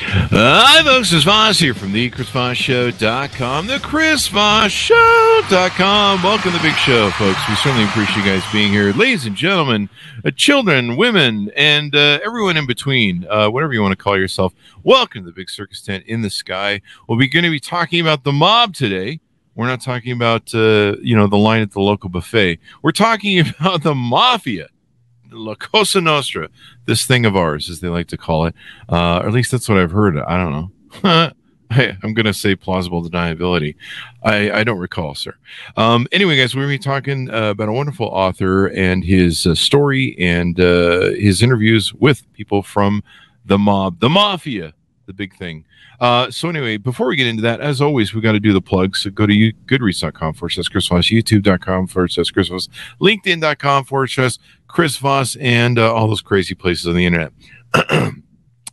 Hi, folks. It's Voss here from the ChrisVossShow.com, the ChrisVossShow.com. Welcome to the big show, folks. We certainly appreciate you guys being here. Ladies and gentlemen, uh, children, women, and uh, everyone in between, uh, whatever you want to call yourself, welcome to the big circus tent in the sky. We'll be going to be talking about the mob today. We're not talking about, uh, you know, the line at the local buffet. We're talking about the mafia La Cosa Nostra, this thing of ours, as they like to call it. Uh, or at least that's what I've heard. I don't know. I, am going to say plausible deniability. I, I don't recall, sir. Um, anyway, guys, we're going to be talking uh, about a wonderful author and his uh, story and uh, his interviews with people from the mob, the mafia, the big thing. Uh, so anyway, before we get into that, as always, we got to do the plugs. So go to you, goodreads.com forward slash Chris Voss, youtube.com forward slash Chris Voss, linkedin.com forward slash Chris Voss, and uh, all those crazy places on the internet.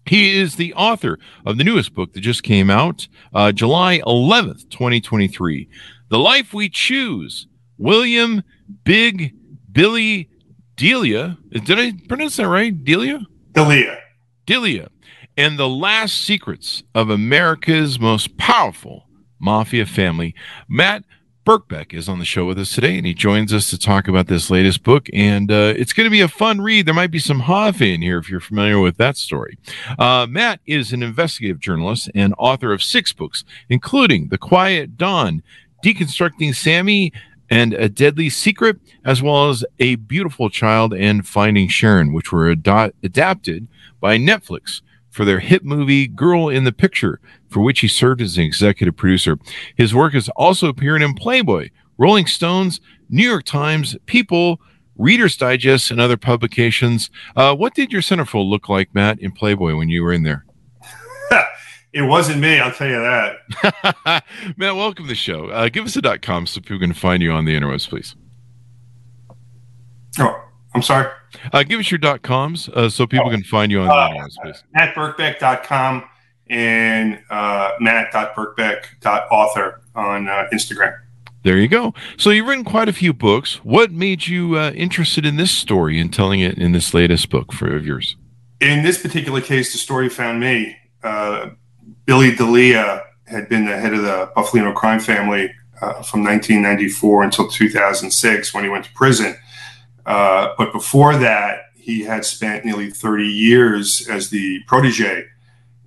he is the author of the newest book that just came out uh, July 11th, 2023. The Life We Choose, William Big Billy D'Elia. Did I pronounce that right? D'Elia? D'Elia. D'Elia and the last secrets of America's most powerful mafia family. Matt Birkbeck is on the show with us today, and he joins us to talk about this latest book. And uh, it's going to be a fun read. There might be some Hoffa in here if you're familiar with that story. Uh, Matt is an investigative journalist and author of six books, including The Quiet Don, Deconstructing Sammy, and A Deadly Secret, as well as A Beautiful Child and Finding Sharon, which were ad- adapted by Netflix for their hit movie Girl in the Picture, for which he served as an executive producer. His work has also appeared in Playboy, Rolling Stones, New York Times, People, Reader's Digest, and other publications. Uh, what did your centerfold look like, Matt, in Playboy when you were in there? it wasn't me, I'll tell you that. Matt, welcome to the show. Uh, give us a dot com so people can find you on the interwebs, please. Oh, I'm sorry. Uh, give us your dot coms uh, so people oh, can find you on uh, the space. MattBirkbeck.com and uh, matt.birkbeck.author on uh, Instagram. There you go. So you've written quite a few books. What made you uh, interested in this story and telling it in this latest book for of yours? In this particular case, the story found me. Uh, Billy D'Elia had been the head of the Bufalino crime family uh, from 1994 until 2006 when he went to prison. Uh, but before that, he had spent nearly 30 years as the protege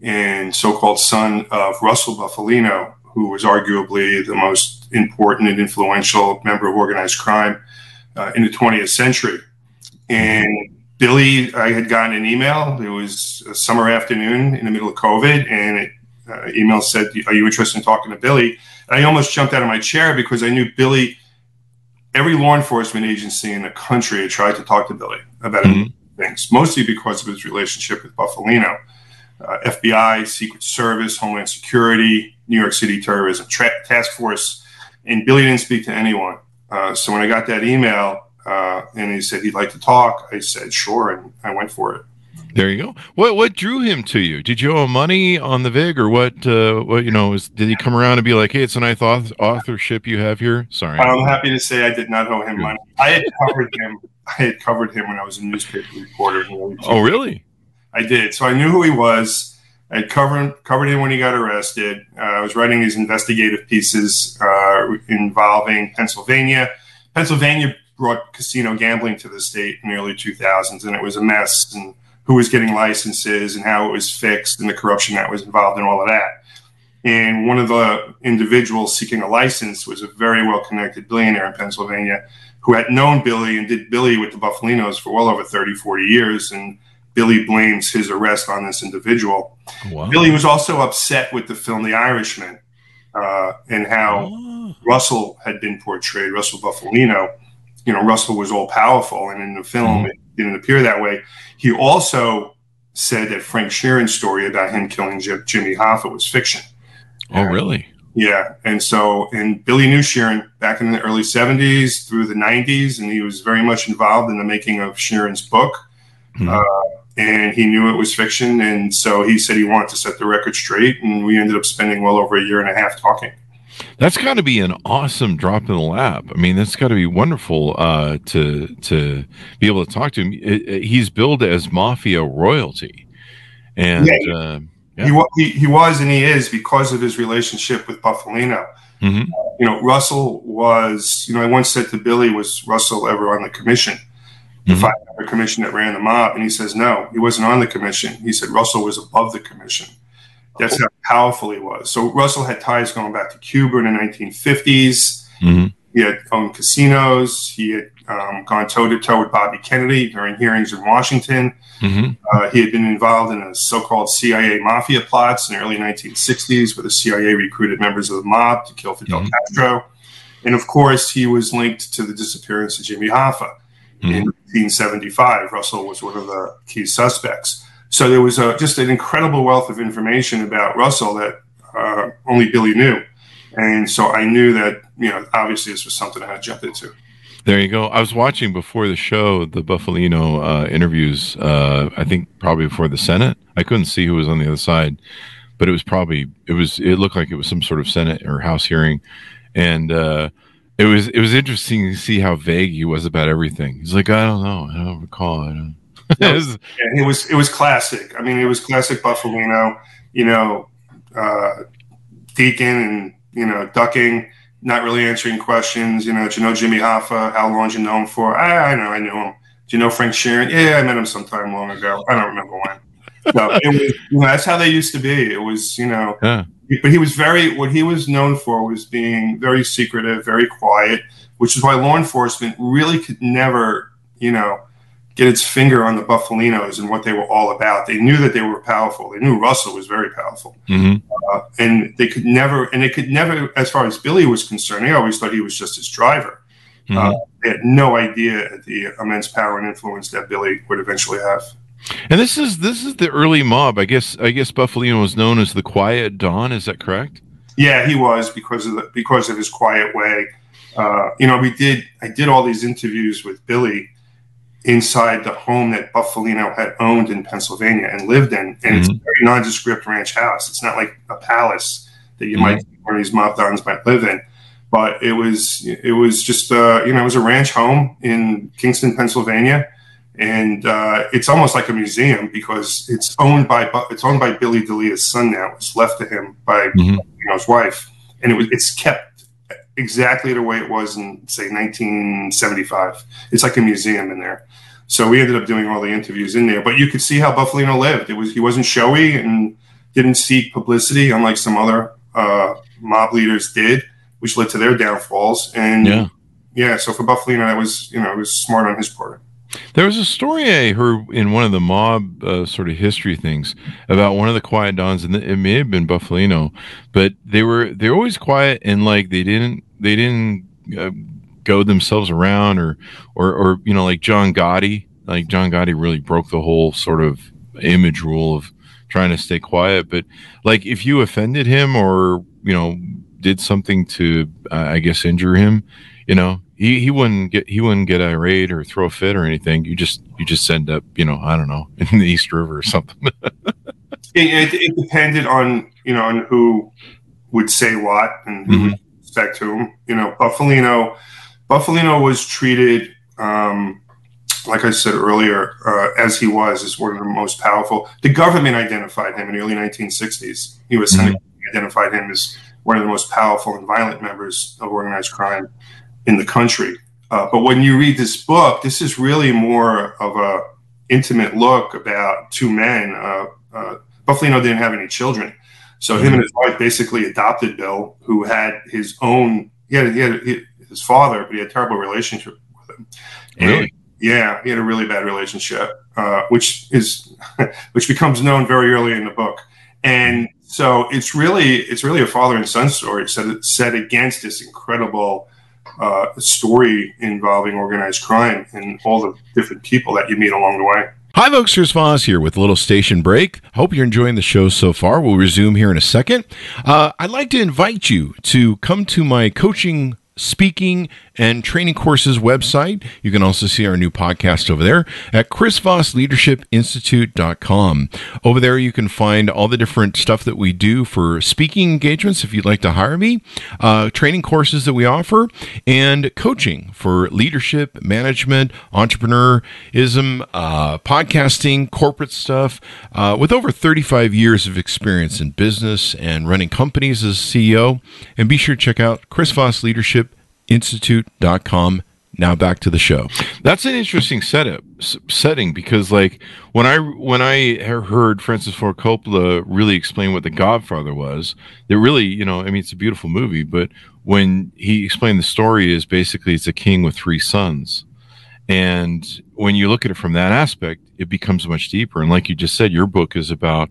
and so-called son of Russell Bufalino, who was arguably the most important and influential member of organized crime uh, in the 20th century. And Billy, I had gotten an email. It was a summer afternoon in the middle of COVID, and it, uh, email said, "Are you interested in talking to Billy?" And I almost jumped out of my chair because I knew Billy every law enforcement agency in the country had tried to talk to Billy about mm-hmm. things, mostly because of his relationship with Bufalino. Uh, FBI, Secret Service, Homeland Security, New York City Terrorism tra- Task Force, and Billy didn't speak to anyone. Uh, so when I got that email uh, and he said he'd like to talk, I said sure, and I went for it. There you go. What what drew him to you? Did you owe him money on the vig, or what? Uh, what you know? Was, did he come around and be like, "Hey, it's a nice author- authorship you have here"? Sorry, I'm happy to say I did not owe him Good. money. I had covered him. I had covered him when I was a newspaper reporter. Oh, really? I did. So I knew who he was. I covered covered him when he got arrested. Uh, I was writing these investigative pieces uh, involving Pennsylvania. Pennsylvania brought casino gambling to the state in the early 2000s, and it was a mess. And who was getting licenses and how it was fixed and the corruption that was involved in all of that. And one of the individuals seeking a license was a very well connected billionaire in Pennsylvania who had known Billy and did Billy with the Bufalinos for well over 30, 40 years. And Billy blames his arrest on this individual. Wow. Billy was also upset with the film The Irishman uh, and how oh. Russell had been portrayed, Russell Bufalino. You know, Russell was all powerful. And in the film, mm-hmm didn't appear that way. He also said that Frank Sheeran's story about him killing Jim, Jimmy Hoffa was fiction. Oh, really? Yeah, and so and Billy knew Sheeran back in the early '70s through the '90s, and he was very much involved in the making of Sheeran's book. Mm-hmm. Uh, and he knew it was fiction, and so he said he wanted to set the record straight, and we ended up spending well over a year and a half talking. That's got to be an awesome drop in the lap. I mean, that's got to be wonderful uh, to to be able to talk to him. It, it, he's billed as mafia royalty, and yeah, uh, yeah. He, he, was and he is because of his relationship with Bufalino. Mm-hmm. You know, Russell was. You know, I once said to Billy, "Was Russell ever on the commission?" The mm-hmm. five member commission that ran the mob, and he says no, he wasn't on the commission. He said Russell was above the commission. That's how powerful he was. So Russell had ties going back to Cuba in the 1950s. Mm-hmm. He had owned casinos. He had um, gone toe to toe with Bobby Kennedy during hearings in Washington. Mm-hmm. Uh, he had been involved in a so-called CIA mafia plots in the early 1960s, where the CIA recruited members of the mob to kill Fidel mm-hmm. Castro. And of course, he was linked to the disappearance of Jimmy Hoffa in 1975. Mm-hmm. Russell was one of the key suspects. So there was a, just an incredible wealth of information about Russell that uh, only Billy knew. And so I knew that, you know, obviously this was something I had to jump into. There you go. I was watching before the show the Bufalino uh, interviews. Uh, I think probably before the Senate. I couldn't see who was on the other side, but it was probably it was it looked like it was some sort of Senate or House hearing, and uh, it was it was interesting to see how vague he was about everything. He's like, I don't know, I don't recall. I don't. it, was, yeah, it was it was classic. I mean, it was classic Bufalino. You know, uh, Deacon and you know ducking not really answering questions. You know, do you know Jimmy Hoffa? How long you know him for? I, I know, I knew him. Do you know Frank Sheeran? Yeah, I met him sometime long ago. I don't remember when. So it was, you know, that's how they used to be. It was, you know, yeah. but he was very, what he was known for was being very secretive, very quiet, which is why law enforcement really could never, you know, get its finger on the Bufalinos and what they were all about. They knew that they were powerful. They knew Russell was very powerful, mm-hmm. uh, and they could never, and they could never, as far as Billy was concerned, they always thought he was just his driver. Mm-hmm. Uh, they had no idea the immense power and influence that Billy would eventually have. And this is this is the early mob. I guess I guess Bufalino was known as the Quiet Don. Is that correct? Yeah, he was because of the, because of his quiet way. Uh, you know, we did I did all these interviews with Billy inside the home that Bufalino had owned in Pennsylvania and lived in. And mm-hmm. it's a very nondescript ranch house. It's not like a palace that you mm-hmm. might one of these mob dons might live in. But it was it was just uh, you know it was a ranch home in Kingston, Pennsylvania, and uh, it's almost like a museum because it's owned by it's owned by Billy D'Elia's son now. It's left to him by mm-hmm. you know his wife, and it was it's kept exactly the way it was in say 1975. It's like a museum in there. So we ended up doing all the interviews in there, but you could see how Bufalino lived. It was he wasn't showy and didn't seek publicity, unlike some other uh, mob leaders did, which led to their downfalls. And yeah, yeah. So for Bufalino, that was you know it was smart on his part. There was a story I heard in one of the mob uh, sort of history things about one of the quiet dons, and it may have been Bufalino, but they were they're always quiet and like they didn't they didn't uh, go themselves around or or or you know like John Gotti like John Gotti really broke the whole sort of image rule of trying to stay quiet. But like if you offended him or you know did something to uh, I guess injure him you know he, he wouldn't get he wouldn't get irate or throw a fit or anything. You just you just end up you know I don't know in the East River or something. It, it, it, depended on you know on who would say what and who mm-hmm respect to him. You know, Bufalino, Bufalino was treated, um, like I said earlier, uh, as he was, as one of the most powerful. The government identified him in the early 1960s. He was mm-hmm. identified him as one of the most powerful and violent members of organized crime in the country. Uh, but when you read this book, this is really more of a intimate look about two men. Uh, uh Bufalino didn't have any children. So him and his wife basically adopted Bill, who had his own. He had, he had his father, but he had a terrible relationship with him. And really? Yeah, he had a really bad relationship, uh, which is which becomes known very early in the book. And so it's really it's really a father and son story set set against this incredible uh, story involving organized crime and all the different people that you meet along the way. Hi, folks. Chris Voss here with a little station break. Hope you're enjoying the show so far. We'll resume here in a second. Uh, I'd like to invite you to come to my coaching speaking and training courses website. You can also see our new podcast over there at chrisvossleadershipinstitute.com. Over there, you can find all the different stuff that we do for speaking engagements if you'd like to hire me, uh, training courses that we offer, and coaching for leadership, management, entrepreneurism, uh, podcasting, corporate stuff. Uh, with over 35 years of experience in business and running companies as CEO. And be sure to check out Chris Voss Leadership institute.com now back to the show. That's an interesting setup setting because like when i when i heard francis ford coppola really explain what the godfather was it really you know i mean it's a beautiful movie but when he explained the story is basically it's a king with three sons. And when you look at it from that aspect it becomes much deeper. And like you just said your book is about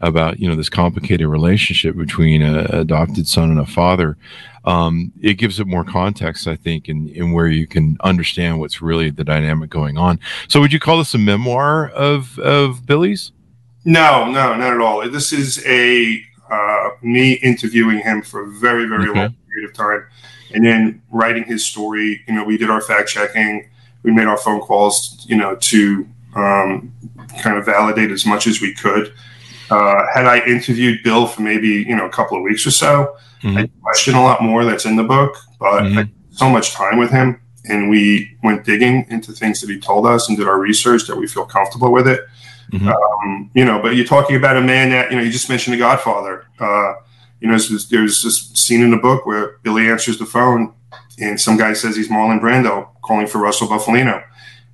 about you know this complicated relationship between an adopted son and a father um, it gives it more context, I think, in, in where you can understand what's really the dynamic going on. So, would you call this a memoir of of Billy's? No, no, not at all. This is a uh, me interviewing him for a very, very okay. long period of time, and then writing his story. You know, we did our fact checking, we made our phone calls, you know, to um, kind of validate as much as we could. Uh, had I interviewed Bill for maybe you know a couple of weeks or so, mm-hmm. I question a lot more that's in the book, but mm-hmm. so much time with him, and we went digging into things that he told us and did our research that we feel comfortable with it. Mm-hmm. Um, you know, but you're talking about a man that you know you just mentioned The Godfather. Uh, you know, there's, there's this scene in the book where Billy answers the phone, and some guy says he's Marlon Brando calling for Russell Bufalino,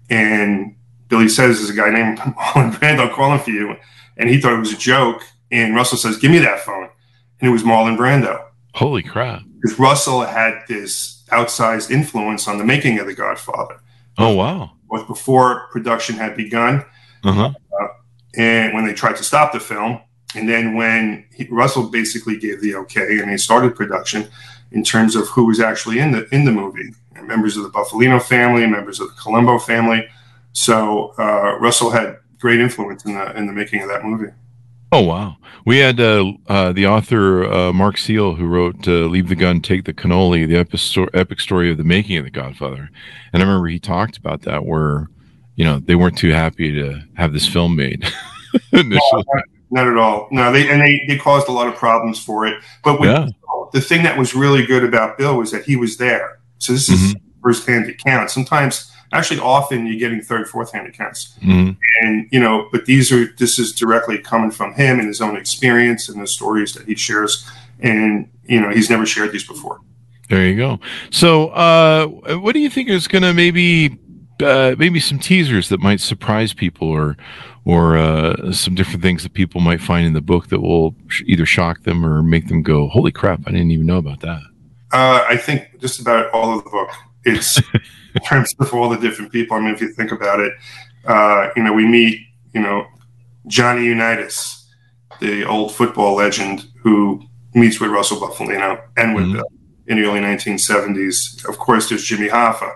and Billy says there's a guy named Marlon Brando calling for you, and he thought it was a joke. And Russell says, "Give me that phone," and it was Marlon Brando. Holy crap! Because Russell had this outsized influence on the making of The Godfather. Oh wow! Was before production had begun, uh-huh. uh, and when they tried to stop the film, and then when he, Russell basically gave the okay and they started production in terms of who was actually in the in the movie, and members of the Bufalino family, members of the Colombo family. So uh, Russell had great influence in the in the making of that movie. Oh wow! We had uh, uh, the author uh, Mark Seal who wrote uh, "Leave the Gun, Take the Cannoli," the epic, sto- epic story of the making of The Godfather, and I remember he talked about that where you know they weren't too happy to have this film made initially. No, not, not, at all. No, they and they, they caused a lot of problems for it. But with, yeah. the thing that was really good about Bill was that he was there. So this is mm-hmm. firsthand account. Sometimes actually often you're getting third, fourth hand accounts. Mm-hmm. And, you know, but these are, this is directly coming from him and his own experience and the stories that he shares. And, you know, he's never shared these before. There you go. So, uh, what do you think is going to maybe, uh, maybe some teasers that might surprise people or, or uh, some different things that people might find in the book that will either shock them or make them go, "Holy crap! I didn't even know about that." Uh, I think just about all of the book. It's in terms of all the different people. I mean, if you think about it, uh, you know, we meet, you know, Johnny Unitas, the old football legend who meets with Russell Bufalino and with mm-hmm. Bill in the early 1970s. Of course, there's Jimmy Hoffa.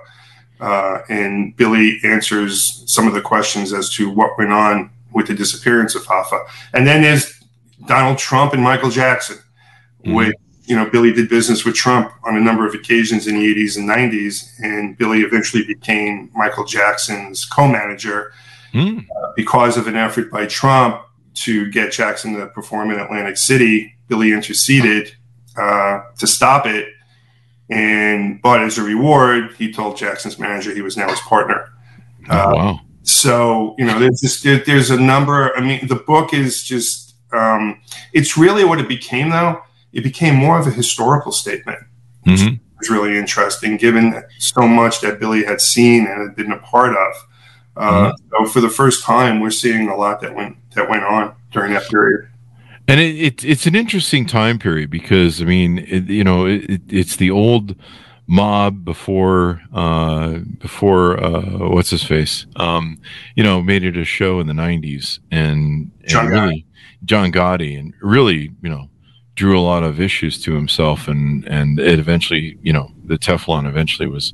Uh, and Billy answers some of the questions as to what went on with the disappearance of Hoffa. And then there's Donald Trump and Michael Jackson, mm-hmm. which you know, Billy did business with Trump on a number of occasions in the 80s and 90s, and Billy eventually became Michael Jackson's co-manager mm. uh, because of an effort by Trump to get Jackson to perform in Atlantic City. Billy interceded uh, to stop it, and but as a reward, he told Jackson's manager he was now his partner. Oh, uh, wow! So you know, there's just there, there's a number. I mean, the book is just um, it's really what it became though it became more of a historical statement. Mm-hmm. Was really interesting, given so much that Billy had seen and had been a part of. Uh, mm-hmm. So for the first time, we're seeing a lot that went that went on during that period. And it, it it's an interesting time period because I mean, it, you know, it, it's the old mob before uh before uh what's his face um you know made it a show in the 90s and, and John really John Gotti and really you know drew a lot of issues to himself, and and it eventually, you know, the Teflon eventually was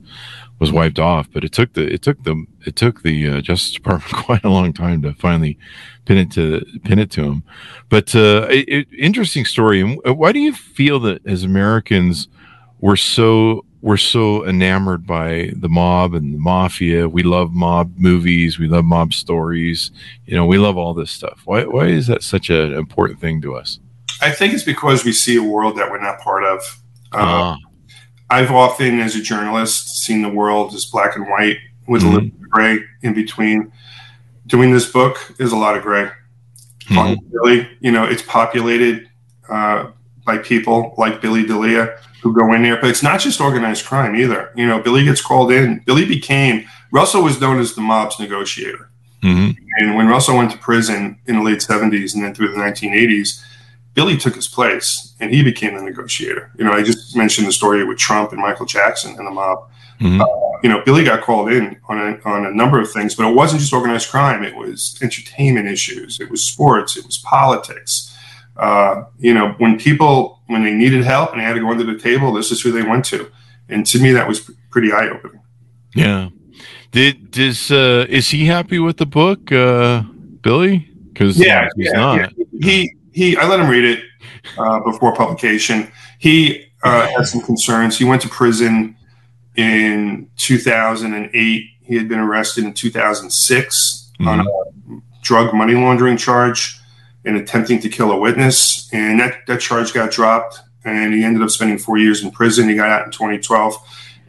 was wiped off. But it took the it took the it took the uh, Justice Department quite a long time to finally pin it to pin it to him. But uh, it, interesting story. And why do you feel that as Americans we're so we're so enamored by the mob and the mafia? We love mob movies. We love mob stories. You know, we love all this stuff. Why why is that such an important thing to us? I think it's because we see a world that we're not part of. Uh, uh I've often, as a journalist, seen the world as black and white with mm-hmm. a little gray in between. Doing this book is a lot of gray. Mm-hmm. Really, you know, it's populated uh, by people like Billy D'Elia who go in there, but it's not just organized crime either. You know, Billy gets called in. Billy became Russell was known as the mob's negotiator, mm-hmm. and when Russell went to prison in the late '70s and then through the 1980s Billy took his place and he became the negotiator. You know, I just mentioned the story with Trump and Michael Jackson and the mob. Mm-hmm. Uh, you know, Billy got called in on a, on a number of things, but it wasn't just organized crime. It was entertainment issues. It was sports. It was politics. Uh, you know, when people, when they needed help and they had to go under the table, this is who they went to. And to me, that was pretty eye opening. Yeah. Did, does, uh, is he happy with the book, uh, Billy? Because yeah, he's yeah, not. Yeah. He, he I let him read it uh, before publication. He uh, had some concerns. He went to prison in 2008. He had been arrested in 2006 mm-hmm. on a drug money laundering charge and attempting to kill a witness. And that, that charge got dropped, and he ended up spending four years in prison. He got out in 2012,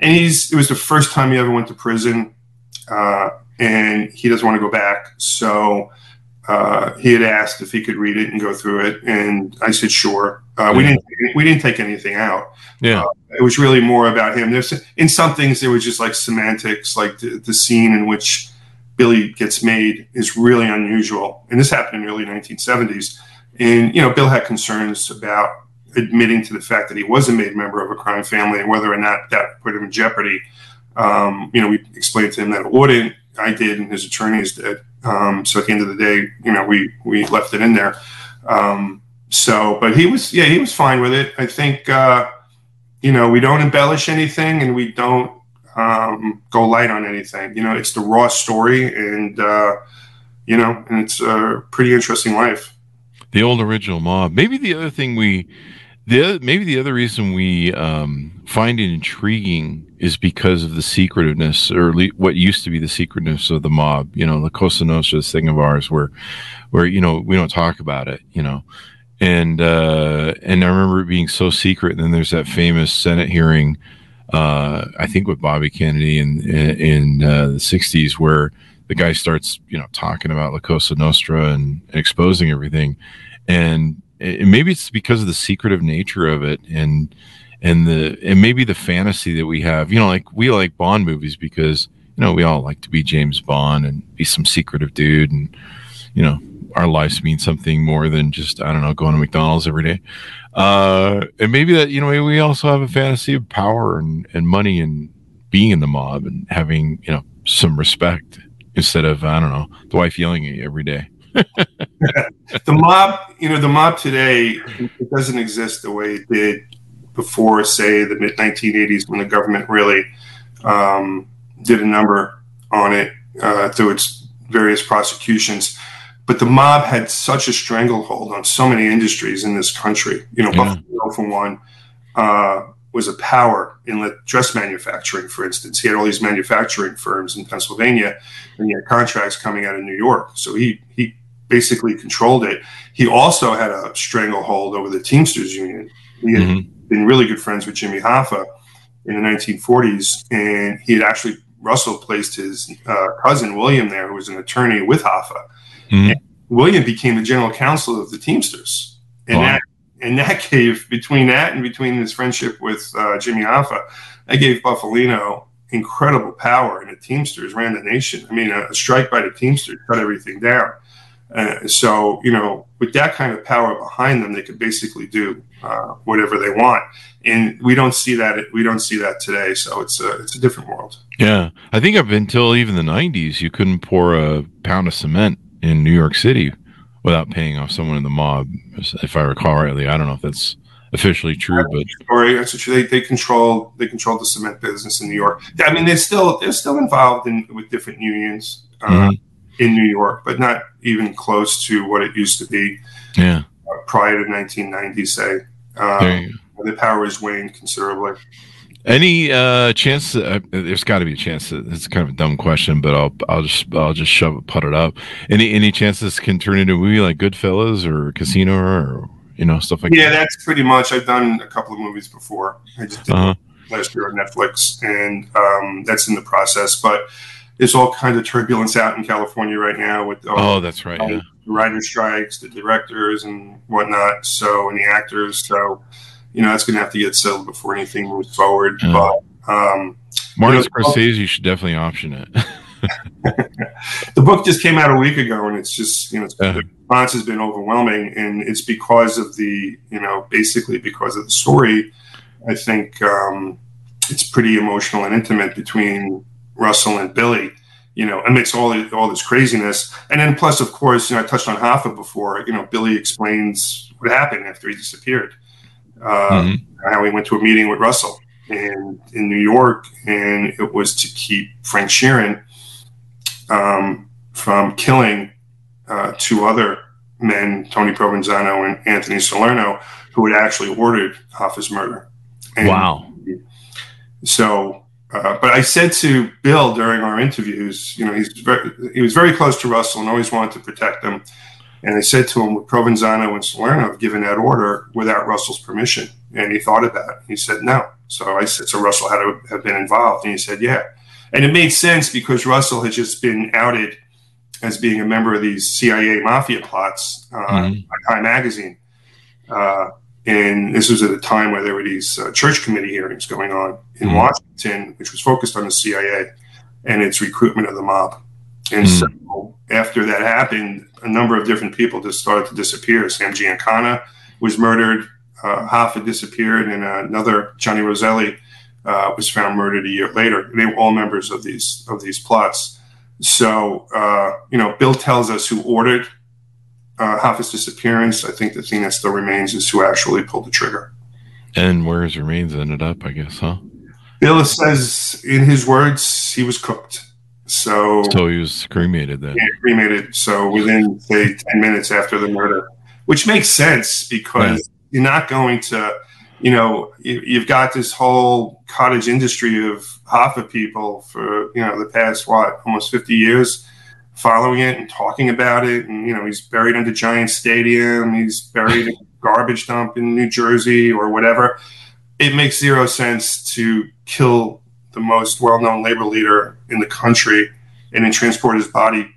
and he's it was the first time he ever went to prison, uh, and he doesn't want to go back. So uh, he had asked if he could read it and go through it, and I said sure. Uh, we didn't we didn't take anything out. Yeah, uh, it was really more about him. There's in some things there was just like semantics, like the, the scene in which Billy gets made is really unusual, and this happened in the early 1970s. And you know, Bill had concerns about admitting to the fact that he was a made member of a crime family and whether or not that put him in jeopardy. Um, you know, we explained to him that it wouldn't. I did, and his attorneys did. Um, so at the end of the day, you know, we we left it in there. Um, so, but he was, yeah, he was fine with it. I think, uh, you know, we don't embellish anything, and we don't um, go light on anything. You know, it's the raw story, and uh, you know, and it's a pretty interesting life. The old original mob. Maybe the other thing we the maybe the other reason we um, find it intriguing is because of the secretiveness, or what used to be the secretiveness of the mob. You know, the Cosa Nostra, thing of ours, where, where you know we don't talk about it. You know, and uh, and I remember it being so secret. And then there's that famous Senate hearing, uh, I think with Bobby Kennedy in in, in uh, the '60s, where the guy starts you know talking about La Cosa Nostra and, and exposing everything, and and maybe it's because of the secretive nature of it and and the and maybe the fantasy that we have you know like we like bond movies because you know we all like to be james bond and be some secretive dude and you know our lives mean something more than just i don't know going to mcdonald's every day. Uh and maybe that you know we also have a fantasy of power and and money and being in the mob and having you know some respect instead of i don't know the wife yelling at you every day the mob, you know, the mob today it doesn't exist the way it did before, say, the mid 1980s when the government really um, did a number on it uh, through its various prosecutions. But the mob had such a stranglehold on so many industries in this country. You know, yeah. Buffalo, for one, uh, was a power in dress manufacturing, for instance. He had all these manufacturing firms in Pennsylvania, and he had contracts coming out of New York. So he he basically controlled it. He also had a stranglehold over the Teamsters Union. He had mm-hmm. been really good friends with Jimmy Hoffa in the 1940s, and he had actually Russell placed his uh, cousin William there, who was an attorney with Hoffa. Mm-hmm. William became the general counsel of the Teamsters, and wow. that and that gave between that and between his friendship with uh, Jimmy Hoffa, that gave Bufalino incredible power, and the Teamsters ran the nation. I mean, a, a strike by the Teamsters cut everything down. Uh, so, you know, with that kind of power behind them, they could basically do uh, whatever they want, and we don't see that. We don't see that today. So it's a it's a different world. Yeah, I think up until even the '90s, you couldn't pour a pound of cement in New York City without paying off someone in the mob. If I recall rightly, I don't know if that's officially true, but story. That's true. They, they control they control the cement business in New York. I mean, they're still they're still involved in with different unions uh, Mhm. In New York, but not even close to what it used to be yeah, uh, prior to 1990. Say go. the power has waned considerably. Any uh, chance? Uh, there's got to be a chance. That, it's kind of a dumb question, but I'll I'll just I'll just shove it, put it up. Any any chance this can turn into a movie like Goodfellas or Casino or you know stuff like Yeah, that? Yeah, that's pretty much. I've done a couple of movies before. I just did Uh-huh. last year on Netflix, and um, that's in the process. But there's all kinds of turbulence out in California right now with Oh, that's right. Yeah. the writer strikes, the directors, and whatnot. So, and the actors. So, you know, that's going to have to get settled before anything moves forward. Yeah. But um, Martin Yeah. Scorsese should definitely option it. the book just came out a week ago, and it's just you know Yeah. the response has been overwhelming, and it's because of the you know basically because of the story. I think um, it's pretty emotional and intimate between Russell and Billy. You know, amidst all the, all this craziness, and then plus, of course, you know, I touched on Hoffa before. You know, Billy explains what happened after he disappeared. Uh, Mhm. how he went to a meeting with Russell in in New York, and it was to keep Frank Sheeran um, from killing uh, two other men, Tony Provenzano and Anthony Salerno, who had actually ordered Hoffa's murder. And Wow. So, uh, but I said to Bill during our interviews, you know, he's very, he was very close to Russell and always wanted to protect him. And I said to him, would Provenzano and Salerno have given that order without Russell's permission? And he thought of that. He said no. So I said, so Russell had to have been involved. And he said, yeah. And it made sense because Russell had just been outed as being a member of these CIA mafia plots uh, Mhm. by Time Magazine. Uh, and this was at a time where there were these uh, church committee hearings going on in Mhm. Washington, which was focused on the CIA and its recruitment of the mob. And Mhm. so after that happened, a number of different people just started to disappear. Sam Giancana was murdered. Uh, Hoffa disappeared, and another Johnny Roselli uh, was found murdered a year later. They were all members of these of these plots. So uh, you know, Bill tells us who ordered uh, Hoffa's disappearance. I think the thing that still remains is who actually pulled the trigger. And where his remains ended up, I guess, huh? Bill says, in his words, he was cooked. So, So he was cremated then. yeah, cremated. So within say ten minutes after the murder, which makes sense because you're not going to, you know, you, you've got this whole cottage industry of Hoffa people for you know the past what almost fifty years, following it and talking about it, and you know he's buried under Giant Stadium, he's buried in a garbage dump in New Jersey or whatever. It makes zero sense to kill the most well-known labor leader in the country and then transport his body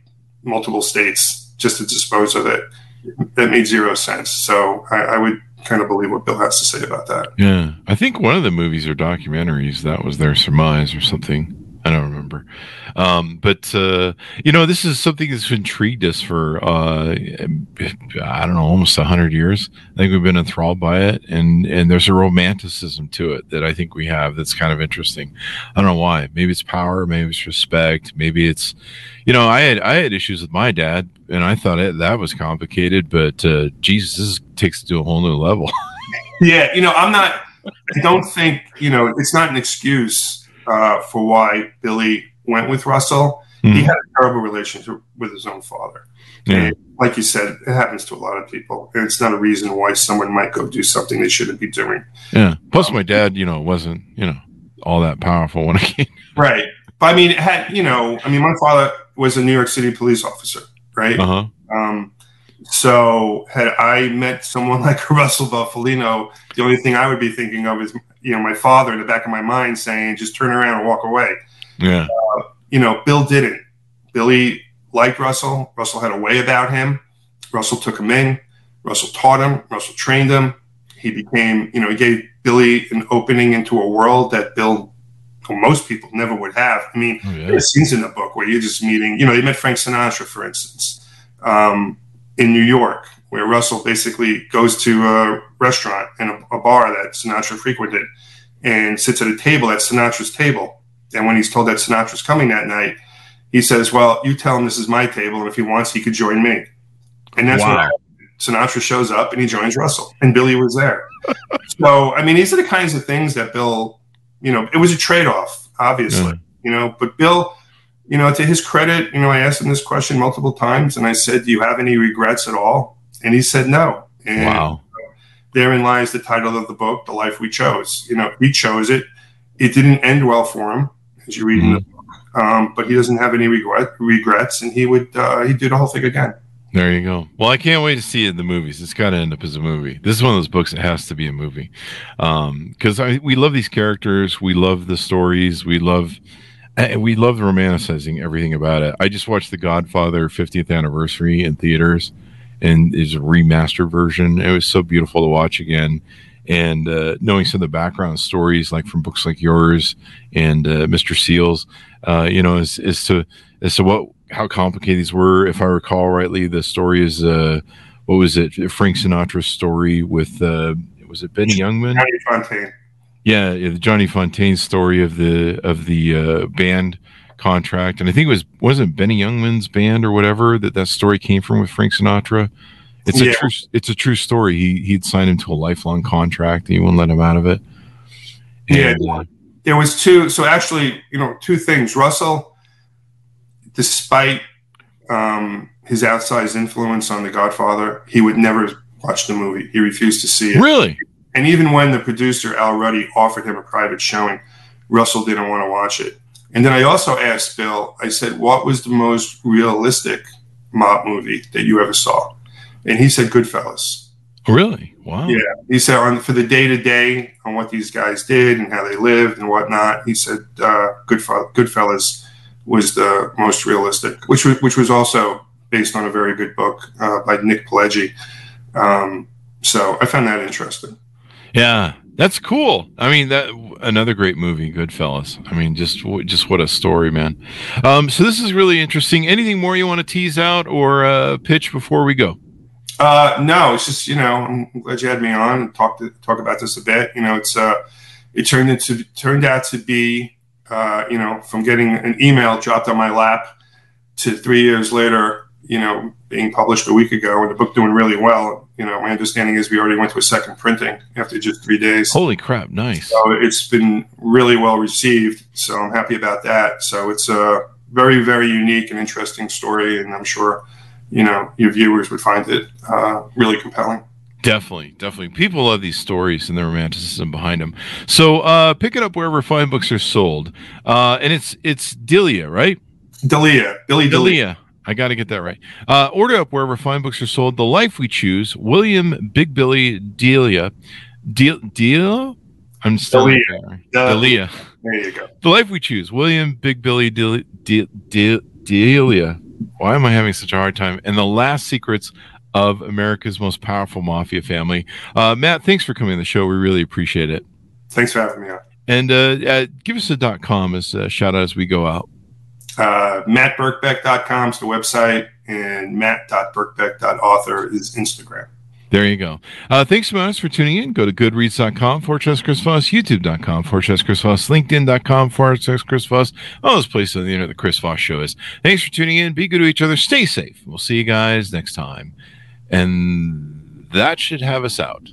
multiple states just to dispose of it. That made zero sense. So I, I would kind of believe what Bill has to say about that. Yeah, I think one of the movies or documentaries that was their surmise or something. I don't remember, um, but uh, you know, this is something that's intrigued us for uh, I don't know, almost hundred years. I think we've been enthralled by it, and and there's a romanticism to it that I think we have that's kind of interesting. I don't know why. Maybe it's power, maybe it's respect, maybe it's, you know, I had I had issues with my dad, and I thought it, that was complicated, but uh, Jesus, this takes it to a whole new level. Yeah, you know, I'm not. I don't think you know. It's not an excuse uh, for why Billy went with Russell. He Mhm. had a terrible relationship with his own father. Yeah. And like you said, it happens to a lot of people, and it's not a reason why someone might go do something they shouldn't be doing. Yeah. Plus, my dad, you know, wasn't you know all that powerful when I came. Right. But I mean, it had you know, I mean, my father was a New York City police officer, right? Uh huh. Um, so had I met someone like Russell Bufalino, the only thing I would be thinking of is you know my father in the back of my mind saying, "Just turn around and walk away." Yeah. You know, Bill didn't. Billy liked Russell. Russell had a way about him. Russell took him in. Russell taught him. Russell trained him. He became, you know, he gave Billy an opening into a world that Bill, well, most people never would have. I mean, Oh, yeah. there's scenes in the book where you're just meeting, you know, they met Frank Sinatra, for instance, um, in New York, where Russell basically goes to a restaurant and a, a bar that Sinatra frequented and sits at a table at Sinatra's table. And when he's told that Sinatra's coming that night, he says, Well, you tell him this is my table, and if he wants, he could join me. And that's what Wow. happened. Sinatra shows up and he joins Russell, and Billy was there. so, I mean, these are the kinds of things that Bill, you know, it was a trade off, obviously, yeah. you know, but Bill, you know, to his credit, you know, I asked him this question multiple times and I said, Do you have any regrets at all? And he said, No. And wow. Therein lies the title of the book, The Life We Chose. You know, he chose it. It didn't end well for him, as you read mm-hmm. in the mm-hmm. book. Um, but he doesn't have any regret, regrets, and he would uh, he'd do the whole thing again. There you go. Well, I can't wait to see it in the movies. It's got to end up as a movie. This is one of those books that has to be a movie because um, we love these characters. We love the stories. We love we love romanticizing everything about it. I just watched The Godfather 50th anniversary in theaters, and is a remastered version. It was so beautiful to watch again, and uh, knowing some of the background stories, like from books like yours and uh, Mr. Seals, uh, you know, as, as to as to what how complicated these were. If I recall rightly, the story is uh, what was it? Frank Sinatra's story with uh, was it Benny Youngman? Johnny Fontane. Yeah, yeah, the Johnny Fontane story of the of the uh, band contract, and I think it was wasn't Benny Youngman's band or whatever that that story came from with Frank Sinatra. It's yeah. a true it's a true story. He he'd signed him to a lifelong contract, and he wouldn't let him out of it. And, yeah, uh, there was two. So actually, you know, two things. Russell, despite um, his outsized influence on The Godfather, he would never watch the movie. He refused to see it. Really? And even when the producer Al Ruddy offered him a private showing, Russell didn't want to watch it. And then I also asked Bill, I said, what was the most realistic mob movie that you ever saw? And he said, Goodfellas. Really? Wow. Yeah. He said, on for the day to day on what these guys did and how they lived and whatnot, he said, uh, Goodfellas, Goodfellas was the most realistic, which was, which was also based on a very good book uh, by Nick Pileggi. Um, so I found that interesting. Yeah, that's cool. I mean, that another great movie, Goodfellas. I mean, just just what a story, man. Um, so this is really interesting. Anything more you want to tease out or uh, pitch before we go? Uh, no, it's just you know I'm glad you had me on and talk to talk about this a bit. You know, it's uh, it turned into turned out to be uh, you know from getting an email dropped on my lap to three years later, you know, being published a week ago and the book doing really well. You know, my understanding is we already went to a second printing after just three days. Holy crap! Nice. So it's been really well received. So I'm happy about that. So it's a very, very unique and interesting story, and I'm sure you know your viewers would find it uh, really compelling. Definitely, definitely. People love these stories and the romanticism behind them. So uh, pick it up wherever fine books are sold, uh, and it's it's D'Elia, right? D'Elia, Billy D'Elia. D'Elia. I got to get that right. Uh, order up wherever fine books are sold. The Life We Choose, William Big Billy D'Elia. Deal, Deal? I'm still D'Elia. there. D'Elia. There you go. The Life We Choose, William Big Billy D'Elia. D'Elia. Why am I having such a hard time? And the Last Secrets of America's Most Powerful Mafia Family. Uh, Matt, thanks for coming on the show. We really appreciate it. Thanks for having me on. And uh, uh, give us a dot com as a shout out as we go out. Uh, MattBirkbeck.com is the website, and matt.birkbeck.author is Instagram. There you go. Uh, thanks so much for tuning in. Go to goodreads.com forward slash Chris Voss, youtube.com forward slash Chris Voss, linkedin.com forward slash Chris Voss, all those places on the internet the Chris Voss show is. Thanks for tuning in. Be good to each other. Stay safe. We'll see you guys next time. And that should have us out.